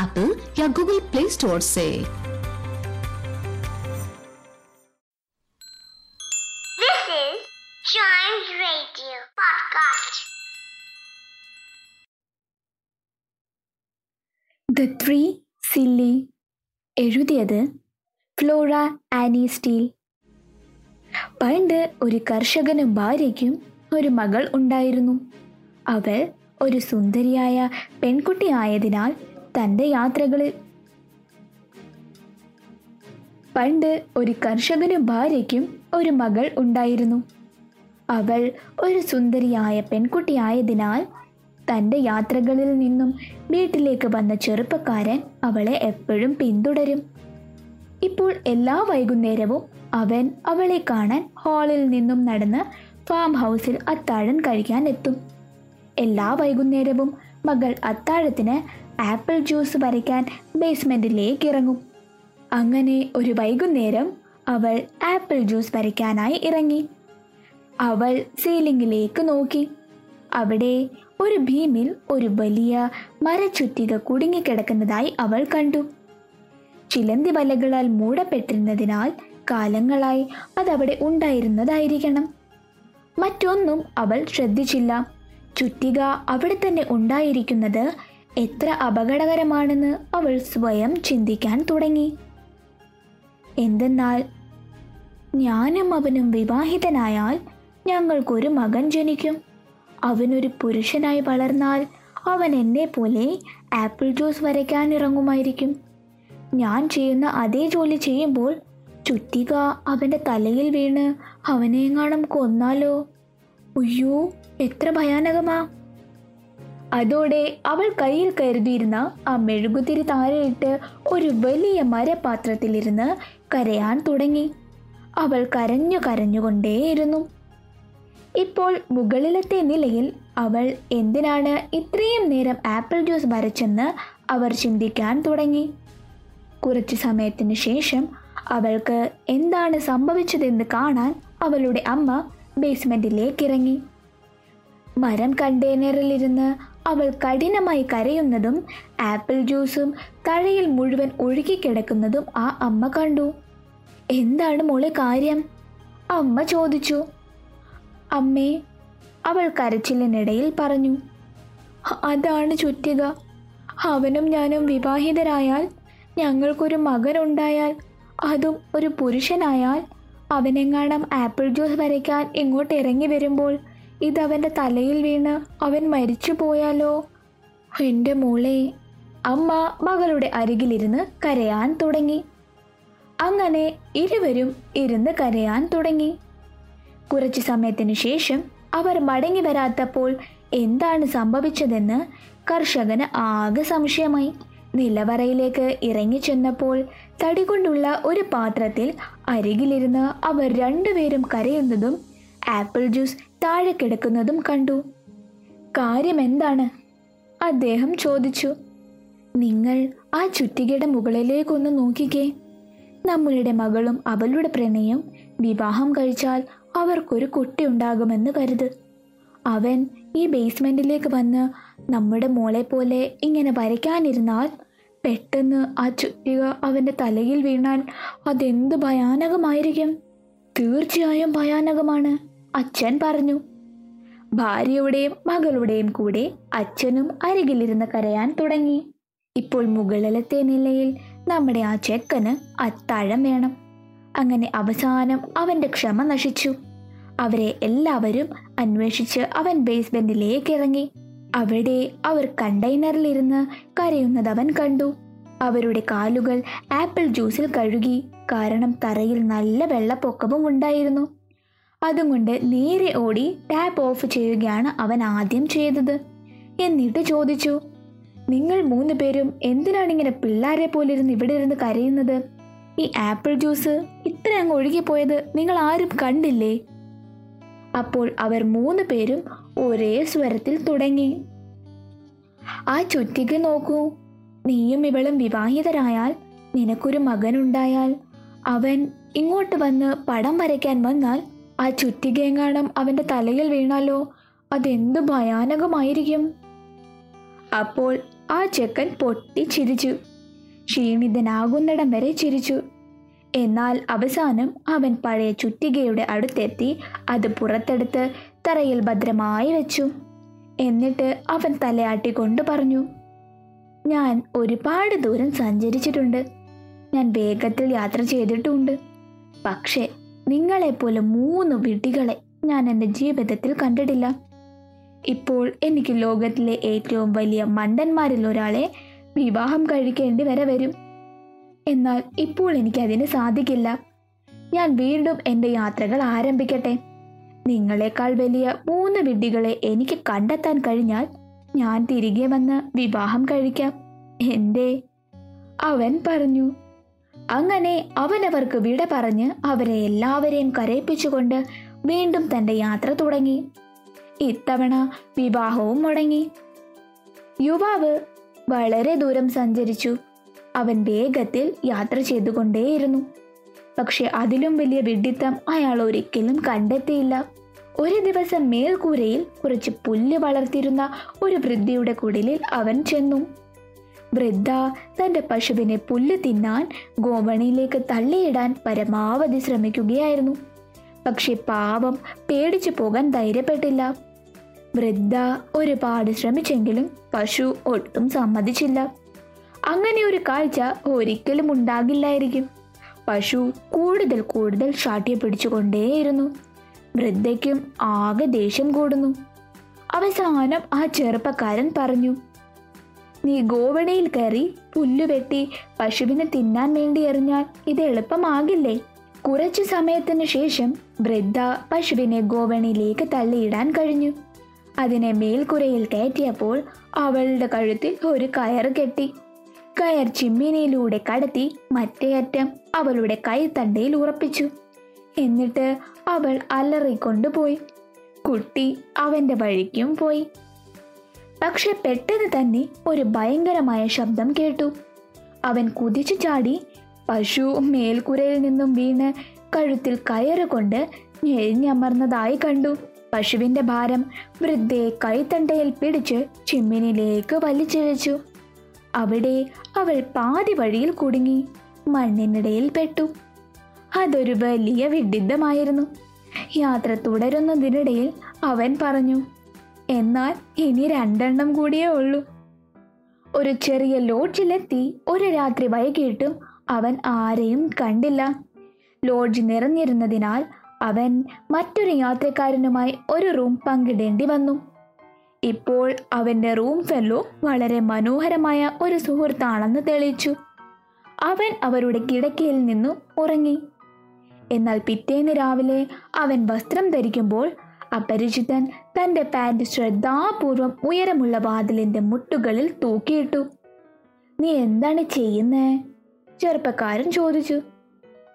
Apple या Google Play Store से This is Chimes Radio Podcast. The three silly എഴുതിയത് Flora Annie Steel പണ്ട് ഒരു കർഷകനും ഭാര്യയ്ക്കും ഒരു മകൾ ഉണ്ടായിരുന്നു അവൾ ഒരു സുന്ദരിയായ പെൺകുട്ടിയായതിനാൽ തന്റെ യാത്രകളിൽ. പണ്ട് ഒരു കർഷകനും ഭാര്യയ്ക്കും ഒരു മകൾ ഉണ്ടായിരുന്നു. അവൾ ഒരു സുന്ദരിയായ പെൺകുട്ടിയായതിനാൽ തന്റെ യാത്രകളിൽ നിന്നും വീട്ടിലേക്ക് വന്ന ചെറുപ്പക്കാരൻ അവളെ എപ്പോഴും പിന്തുടരും. ഇപ്പോൾ എല്ലാ വൈകുന്നേരവും അവൻ അവളെ കാണാൻ ഹാളിൽ നിന്നും നടന്ന് ഫാം ഹൗസിൽ അത്താഴം കഴിക്കാൻ എത്തും. എല്ലാ വൈകുന്നേരവും മകൾ അത്താഴത്തിന് ആപ്പിൾ ജ്യൂസ് വരയ്ക്കാൻ ബേസ്മെന്റിലേക്ക് ഇറങ്ങും. അങ്ങനെ ഒരു വൈകുന്നേരം അവൾ ആപ്പിൾ ജ്യൂസ് വരയ്ക്കാനായി ഇറങ്ങി. അവൾ സീലിംഗിലേക്ക് നോക്കി. അവിടെ ഒരു ഭീമിൽ ഒരു വലിയ മരച്ചുറ്റിക കുടുങ്ങിക്കിടക്കുന്നതായി അവൾ കണ്ടു. ചിലന്തി വലകളാൽ മൂടപ്പെട്ടിരുന്നതിനാൽ കാലങ്ങളായി അതവിടെ ഉണ്ടായിരുന്നതായിരിക്കണം. മറ്റൊന്നും അവൾ ശ്രദ്ധിച്ചില്ല. ചുറ്റിക അവിടെ തന്നെ ഉണ്ടായിരിക്കുന്നത് എത്ര അപകടകരമാണെന്ന് അവൾ സ്വയം ചിന്തിക്കാൻ തുടങ്ങി. എന്തെന്നാൽ ഞാനും അവനും വിവാഹിതനായാൽ ഞങ്ങൾക്കൊരു മകൻ ജനിക്കും. അവനൊരു പുരുഷനായി വളർന്നാൽ അവൻ എന്നെ പോലെ ആപ്പിൾ ജ്യൂസ് വരയ്ക്കാൻ ഇറങ്ങുമായിരിക്കും. ഞാൻ ചെയ്യുന്ന അതേ ജോലി ചെയ്യുമ്പോൾ ചുറ്റിക അവന്റെ തലയിൽ വീണ് അവനെങ്ങാണം കൊന്നാലോ? അയ്യോ എത്ര ഭയാനകമാ. അതോടെ അവൾ കയ്യിൽ കരുതിയിരുന്ന ആ മെഴുകുതിരി താഴെയിട്ട് ഒരു വലിയ മരപാത്രത്തിലിരുന്ന് കരയാൻ തുടങ്ങി. അവൾ കരഞ്ഞു കരഞ്ഞുകൊണ്ടേയിരുന്നു. ഇപ്പോൾ മുകളിലത്തെ നിലയിൽ അവൾ എന്തിനാണ് ഇത്രയും നേരം ആപ്പിൾ ജ്യൂസ് വരച്ചെന്ന് അവർ ചിന്തിക്കാൻ തുടങ്ങി. കുറച്ചു സമയത്തിന് ശേഷം അവൾക്ക് എന്താണ് സംഭവിച്ചതെന്ന് കാണാൻ അവളുടെ അമ്മ ബേസ്മെന്റിലേക്ക് ഇറങ്ങി മരം കണ്ടെയ്നറിലിരുന്ന് അവൾ കഠിനമായി കരയുന്നതും ആപ്പിൾ ജ്യൂസും തഴയിൽ മുഴുവൻ ഒഴുകിക്കിടക്കുന്നതും ആ അമ്മ കണ്ടു. എന്താണ് മോളെ കാര്യം? അമ്മ ചോദിച്ചു. അമ്മേ അവൾ കരച്ചിലിനിടയിൽ പറഞ്ഞു. അതാണ് ചുറ്റുക. അവനും ഞാനും വിവാഹിതരായാൽ ഞങ്ങൾക്കൊരു മകനുണ്ടായാൽ അതും ഒരു പുരുഷനായാൽ അവനെങ്ങാണം ആപ്പിൾ ജ്യൂസ് വരയ്ക്കാൻ ഇങ്ങോട്ട് ഇറങ്ങി വരുമ്പോൾ ഇതവന്റെ തലയിൽ വീണ് അവൻ മരിച്ചു പോയാലോ? എന്റെ മോളെ അമ്മ മകളുടെ അരികിലിരുന്ന് കരയാൻ തുടങ്ങി. അങ്ങനെ ഇരുവരും ഇരുന്ന് കരയാൻ തുടങ്ങി. കുറച്ചു സമയത്തിനു ശേഷം അവർ മടങ്ങി വരാത്തപ്പോൾ എന്താണ് സംഭവിച്ചതെന്ന് കർഷകന് ആകെ സംശയമായി. നിലവറയിലേക്ക് ഇറങ്ങിച്ചെന്നപ്പോൾ തടികൊണ്ടുള്ള ഒരു പാത്രത്തിൽ അരികിലിരുന്ന് അവർ രണ്ടുപേരും കരയുന്നതും ആപ്പിൾ ജ്യൂസ് താഴെ കിടക്കുന്നതും കണ്ടു. കാര്യം എന്താണ്? അദ്ദേഹം ചോദിച്ചു. നിങ്ങൾ ആ ചുറ്റികയുടെ മുകളിലേക്കൊന്ന് നോക്കിക്കേ. നമ്മളുടെ മകളും അവളുടെ പ്രണയം വിവാഹം കഴിച്ചാൽ അവർക്കൊരു കുട്ടി ഉണ്ടാകുമെന്ന് കരുത്. അവൻ ഈ ബേസ്മെന്റിലേക്ക് വന്ന് നമ്മുടെ മോളെ പോലെ ഇങ്ങനെ വരയ്ക്കാനിരുന്നാൽ പെട്ടെന്ന് ആ ചുറ്റിക അവന്റെ തലയിൽ വീണാൽ അതെന്ത് ഭയാനകമായിരിക്കും? തീർച്ചയായും ഭയാനകമാണ്. അച്ഛൻ പറഞ്ഞു. ഭാര്യയുടെയും മകളുടെയും കൂടെ അച്ഛനും അരികിലിരുന്ന് കരയാൻ തുടങ്ങി. ഇപ്പോൾ മുകളിലത്തെ നിലയിൽ നമ്മുടെ ആ ചെക്കന് അത്താഴം വേണം. അങ്ങനെ അവസാനം അവന്റെ ക്ഷമ നശിച്ചു. അവരെ എല്ലാവരും അന്വേഷിച്ച് അവൻ ബേസ്മെന്റിലേക്ക് ഇറങ്ങി. അവിടെ അവർ കണ്ടെയ്നറിലിരുന്ന് കരയുന്നത് അവൻ കണ്ടു. അവരുടെ കാലുകൾ ആപ്പിൾ ജ്യൂസിൽ കഴുകി. കാരണം തറയിൽ നല്ല വെള്ളപ്പൊക്കവും ഉണ്ടായിരുന്നു. അതുകൊണ്ട് നേരെ ഓടി ടാപ്പ് ഓഫ് ചെയ്യുകയാണ് അവൻ ആദ്യം ചെയ്തത്. എന്നിട്ട് ചോദിച്ചു നിങ്ങൾ മൂന്ന് പേരും എന്തിനാണ് ഇങ്ങനെ പിള്ളേരെ പോലെ ഇരുന്ന് ഇവിടെ ഇരുന്ന് കരയുന്നത്? ഈ ആപ്പിൾ ജ്യൂസ് ഇത്ര അങ്ങ് ഒഴുകിപ്പോയത് നിങ്ങൾ ആരും കണ്ടില്ലേ? അപ്പോൾ അവർ മൂന്ന് പേരും ഒരേ സ്വരത്തിൽ തുടങ്ങി. ആ ചുറ്റിക്ക് നോക്കൂ. നീയും ഇവളും വിവാഹിതരായാൽ നിനക്കൊരു മകനുണ്ടായാൽ അവൻ ഇങ്ങോട്ട് വന്ന് പടം വരയ്ക്കാൻ വന്നാൽ ആ ചുറ്റികയെങ്ങാണം അവന്റെ തലയിൽ വീണാലോ? അതെന്ത് ഭയാനകമായിരിക്കും? അപ്പോൾ ആ ചെക്കൻ പൊട്ടി ചിരിച്ചു. ക്ഷീണിതനാകുന്നിടം വരെ ചിരിച്ചു. എന്നാൽ അവസാനം അവൻ പഴയ ചുറ്റികയുടെ അടുത്തെത്തി അത് പുറത്തെടുത്ത് തറയിൽ ഭദ്രമായി വെച്ചു. എന്നിട്ട് അവൻ തലയാട്ടിക്കൊണ്ട് പറഞ്ഞു ഞാൻ ഒരുപാട് ദൂരം സഞ്ചരിച്ചിട്ടുണ്ട്. ഞാൻ വേഗത്തിൽ യാത്ര ചെയ്തിട്ടുമുണ്ട് പക്ഷേ നിങ്ങളെപ്പോലെ മൂന്ന് വിടികളെ ഞാൻ എന്റെ ജീവിതത്തിൽ കണ്ടിട്ടില്ല. ഇപ്പോൾ എനിക്ക് ലോകത്തിലെ ഏറ്റവും വലിയ മണ്ടന്മാരിൽ ഒരാളെ വിവാഹം കഴിക്കേണ്ടി വരെ വരും. എന്നാൽ ഇപ്പോൾ എനിക്കതിന് സാധിക്കില്ല. ഞാൻ വീണ്ടും എന്റെ യാത്രകൾ ആരംഭിക്കട്ടെ. നിങ്ങളെക്കാൾ വലിയ മൂന്ന് വിഡ്ഢികളെ എനിക്ക് കണ്ടെത്താൻ കഴിഞ്ഞാൽ ഞാൻ തിരികെ വന്ന് വിവാഹം കഴിക്കാം. എന്റെ അവൻ പറഞ്ഞു. അങ്ങനെ അവനവർക്ക് വിട പറഞ്ഞ് അവരെ എല്ലാവരെയും കരയിപ്പിച്ചുകൊണ്ട് വീണ്ടും തന്റെ യാത്ര തുടങ്ങി. ഇത്തവണ വിവാഹവും മുടങ്ങി. യുവാവ് വളരെ ദൂരം സഞ്ചരിച്ചു. അവൻ വേഗത്തിൽ യാത്ര ചെയ്തുകൊണ്ടേയിരുന്നു. പക്ഷെ അതിലും വലിയ വിഡിത്തം അയാൾ ഒരിക്കലും കണ്ടെത്തിയില്ല. ഒരു ദിവസം മേൽക്കൂരയിൽ കുറച്ച് പുല്ല് വളർത്തിയിരുന്ന ഒരു വൃദ്ധിയുടെ കുടിലിൽ അവൻ ചെന്നു. വൃദ്ധ തന്റെ പശുവിനെ പുല്ല് തിന്നാൻ ഗോവണിയിലേക്ക് തള്ളിയിടാൻ പരമാവധി ശ്രമിക്കുകയായിരുന്നു. പക്ഷെ പാവം പേടിച്ചു പോകാൻ ധൈര്യപ്പെട്ടില്ല. വൃദ്ധ ഒരുപാട് ശ്രമിച്ചെങ്കിലും പശു ഒട്ടും സമ്മതിച്ചില്ല. അങ്ങനെ ഒരു കാഴ്ച ഒരിക്കലും ഉണ്ടാകില്ലായിരിക്കും. പശു കൂടുതൽ കൂടുതൽ ഷാട്ടിയെ പിടിച്ചുകൊണ്ടേയിരുന്നു. വൃദ്ധയ്ക്കും ആകെ ദേഷ്യം കൂടുന്നു. അവസാനം ആ ചെറുപ്പക്കാരൻ പറഞ്ഞു നീ ഗോവണിയിൽ കയറി പുല്ലുവെട്ടി പശുവിനെ തിന്നാൻ വേണ്ടി എറിഞ്ഞാൽ ഇത് എളുപ്പമാകില്ലേ? കുറച്ചു സമയത്തിന് ശേഷം വൃദ്ധ പശുവിനെ ഗോവണിയിലേക്ക് തള്ളിയിടാൻ കഴിഞ്ഞു. അതിനെ മേൽക്കുരയിൽ കയറ്റിയപ്പോൾ അവളുടെ കഴുത്തിൽ ഒരു കയർ കെട്ടി. കയർ ചിമ്മിനിയിലൂടെ കടത്തി മറ്റേ അറ്റം അവളുടെ കൈത്തണ്ടയിൽ ഉറപ്പിച്ചു. എന്നിട്ട് അവൾ അലറിക്കൊണ്ടുപോയി. കുട്ടി അവന്റെ വഴിക്കും പോയി. പക്ഷെ പെട്ടെന്ന് തന്നെ ഒരു ഭയങ്കരമായ ശബ്ദം കേട്ടു. അവൻ കുതിച്ചു ചാടി പശു മേൽക്കുരയിൽ നിന്നും വീണ് കഴുത്തിൽ കയറുകൊണ്ട് ഞെരിഞ്ഞമർന്നതായി കണ്ടു. പശുവിന്റെ ഭാരം വൃദ്ധയെ കൈത്തണ്ടയിൽ പിടിച്ച് ചിമ്മിനിലേക്ക് വലിച്ചിഴച്ചു. അവിടെ അവൾ പാതി വഴിയിൽ കുടുങ്ങി മണ്ണിനിടയിൽ പെട്ടു. അതൊരു വലിയ വിഡിദ്ധമായിരുന്നു യാത്ര തുടരുന്നതിനിടയിൽ അവൻ പറഞ്ഞു എന്നാൽ ഇനി രണ്ടെണ്ണം കൂടിയേ ഉള്ളൂ. ഒരു ചെറിയ ലോഡ്ജിലെത്തി ഒരു രാത്രി വൈകിട്ടും അവൻ ആരെയും കണ്ടില്ല. ലോഡ്ജ് നിറഞ്ഞിരുന്നതിനാൽ അവൻ മറ്റൊരു യാത്രക്കാരനുമായി ഒരു റൂം പങ്കിടേണ്ടി വന്നു. ഇപ്പോൾ അവന്റെ റൂം ഫെല്ലോ വളരെ മനോഹരമായ ഒരു സുഹൃത്താണെന്ന് തെളിയിച്ചു. അവൻ അവരുടെ കിടക്കയിൽ നിന്നും ഉറങ്ങി. എന്നാൽ പിറ്റേന്ന് രാവിലെ അവൻ വസ്ത്രം ധരിക്കുമ്പോൾ അപരിചിതൻ തന്റെ പാന്റ് ശ്രദ്ധാപൂർവം ഉയരമുള്ള വാതിലിന്റെ മുട്ടുകളിൽ തൂക്കിയിട്ടു. നീ എന്താണ് ചെയ്യുന്നേ? ചെറുപ്പക്കാരൻ ചോദിച്ചു.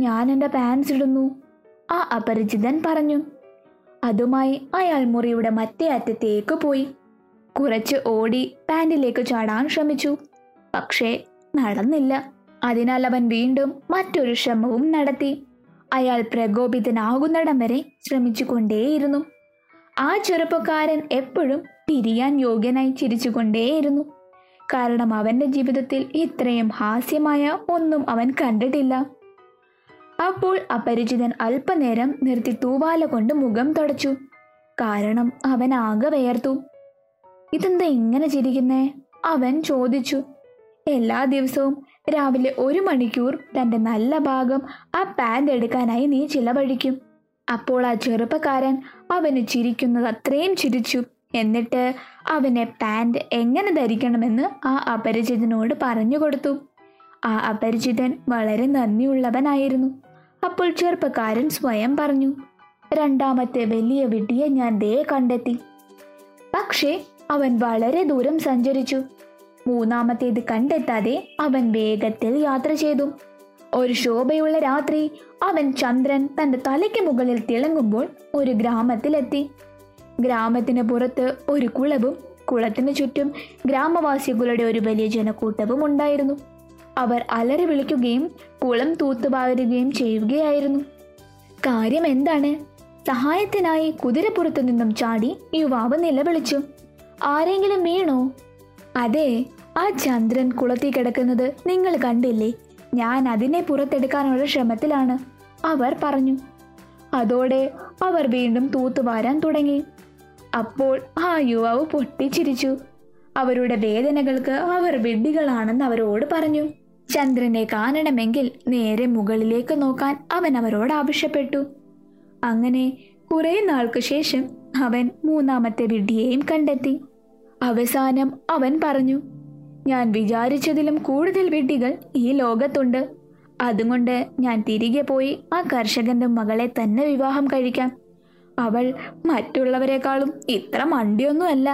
ഞാൻ എന്റെ പാൻസ് ഇടുന്നു ആ അപരിചിതൻ പറഞ്ഞു. അതുമായി അയാൾ മുറിയുടെ മറ്റേ അറ്റത്തേക്ക് പോയി. കുറച്ച് ഓടി പാൻറിലേക്ക് ചാടാൻ ശ്രമിച്ചു. പക്ഷേ നടന്നില്ല. അതിനാൽ അവൻ വീണ്ടും മറ്റൊരു ശ്രമവും നടത്തി. അയാൾ പ്രകോപിതനാകുന്നിടം വരെ ശ്രമിച്ചുകൊണ്ടേയിരുന്നു. ആ ചെറുപ്പക്കാരൻ എപ്പോഴും പിരിയാൻ യോഗ്യനായി ചിരിച്ചുകൊണ്ടേയിരുന്നു. കാരണം അവന്റെ ജീവിതത്തിൽ ഇത്രയും ഹാസ്യമായ ഒന്നും അവൻ കണ്ടിട്ടില്ല. അപ്പോൾ അപരിചിതൻ അല്പനേരം നിർത്തി തൂവാല കൊണ്ട് മുഖം തുടച്ചു. കാരണം അവൻ ആകെ വേർത്തു ഇതെന്താ ഇങ്ങനെ ചിരിക്കുന്നേ? അവൻ ചോദിച്ചു. എല്ലാ ദിവസവും രാവിലെ ഒരു മണിക്കൂർ തന്റെ നല്ല ഭാഗം ആ പാന്റ് എടുക്കാനായി നീ ചിലവഴിക്കും. അപ്പോൾ ആ ചെറുപ്പക്കാരൻ അവന് ചിരിക്കുന്നത് അത്രയും ചിരിച്ചു. എന്നിട്ട് അവനെ പാന്റ് എങ്ങനെ ധരിക്കണമെന്ന് ആ അപരിചിതനോട് പറഞ്ഞു കൊടുത്തു. ആ അപരിചിതൻ വളരെ നന്ദിയുള്ളവനായിരുന്നു. അപ്പോൾ ചെറുപ്പക്കാരൻ സ്വയം പറഞ്ഞു രണ്ടാമത്തെ വലിയ വിഡ്ഢിയെ ഞാൻ ദേ കണ്ടെത്തി. പക്ഷേ അവൻ വളരെ ദൂരം സഞ്ചരിച്ചു. മൂന്നാമത്തേത് കണ്ടെത്താതെ അവൻ വേഗത്തിൽ യാത്ര ചെയ്തു. ഒരു ശോഭയുള്ള രാത്രി അവൻ ചന്ദ്രൻ തന്റെ തലയ്ക്ക് മുകളിൽ തിളങ്ങുമ്പോൾ ഒരു ഗ്രാമത്തിലെത്തി. ഗ്രാമത്തിന് പുറത്ത് ഒരു കുളവും കുളത്തിന് ചുറ്റും ഗ്രാമവാസികളുടെ ഒരു വലിയ ജനക്കൂട്ടവും ഉണ്ടായിരുന്നു. അവർ അലറി വിളിക്കുകയും കുളം തൂത്തുപാരുകയും ചെയ്യുകയായിരുന്നു. കാര്യം എന്താണ്? സഹായത്തിനായി കുതിരപ്പുറത്തു നിന്നും ചാടി യുവാവ് നിലവിളിച്ചു. ആരെങ്കിലും വീണോ? അതെ ആ ചന്ദ്രൻ കുളത്തിൽ കിടക്കുന്നത് നിങ്ങൾ കണ്ടില്ലേ? ഞാൻ അതിനെ പുറത്തെടുക്കാനുള്ള ശ്രമത്തിലാണ് അവർ പറഞ്ഞു. അതോടെ അവർ വീണ്ടും തൂത്തുവാരാൻ തുടങ്ങി. അപ്പോൾ ആ യുവാവ് പൊട്ടിച്ചിരിച്ചു. അവരുടെ വേദനകൾക്ക് അവർ വിഡ്ഢികളാണെന്ന് അവരോട് പറഞ്ഞു. ചന്ദ്രനെ കാണണമെങ്കിൽ നേരെ മുകളിലേക്ക് നോക്കാൻ അവൻ അവരോട് ആവശ്യപ്പെട്ടു. അങ്ങനെ കുറെ നാൾക്ക് ശേഷം അവൻ മൂന്നാമത്തെ വിഡ്ഢിയെയും കണ്ടെത്തി. അവസാനം അവൻ പറഞ്ഞു ഞാൻ വിചാരിച്ചതിലും കൂടുതൽ വിഡ്ഢികൾ ഈ ലോകത്തുണ്ട്. അതുകൊണ്ട് ഞാൻ തിരികെ പോയി ആ കർഷകന്റെ മകളെ തന്നെ വിവാഹം കഴിക്കാം. അവൾ മറ്റുള്ളവരെക്കാളും ഇത്ര മണ്ടിയൊന്നുമല്ല.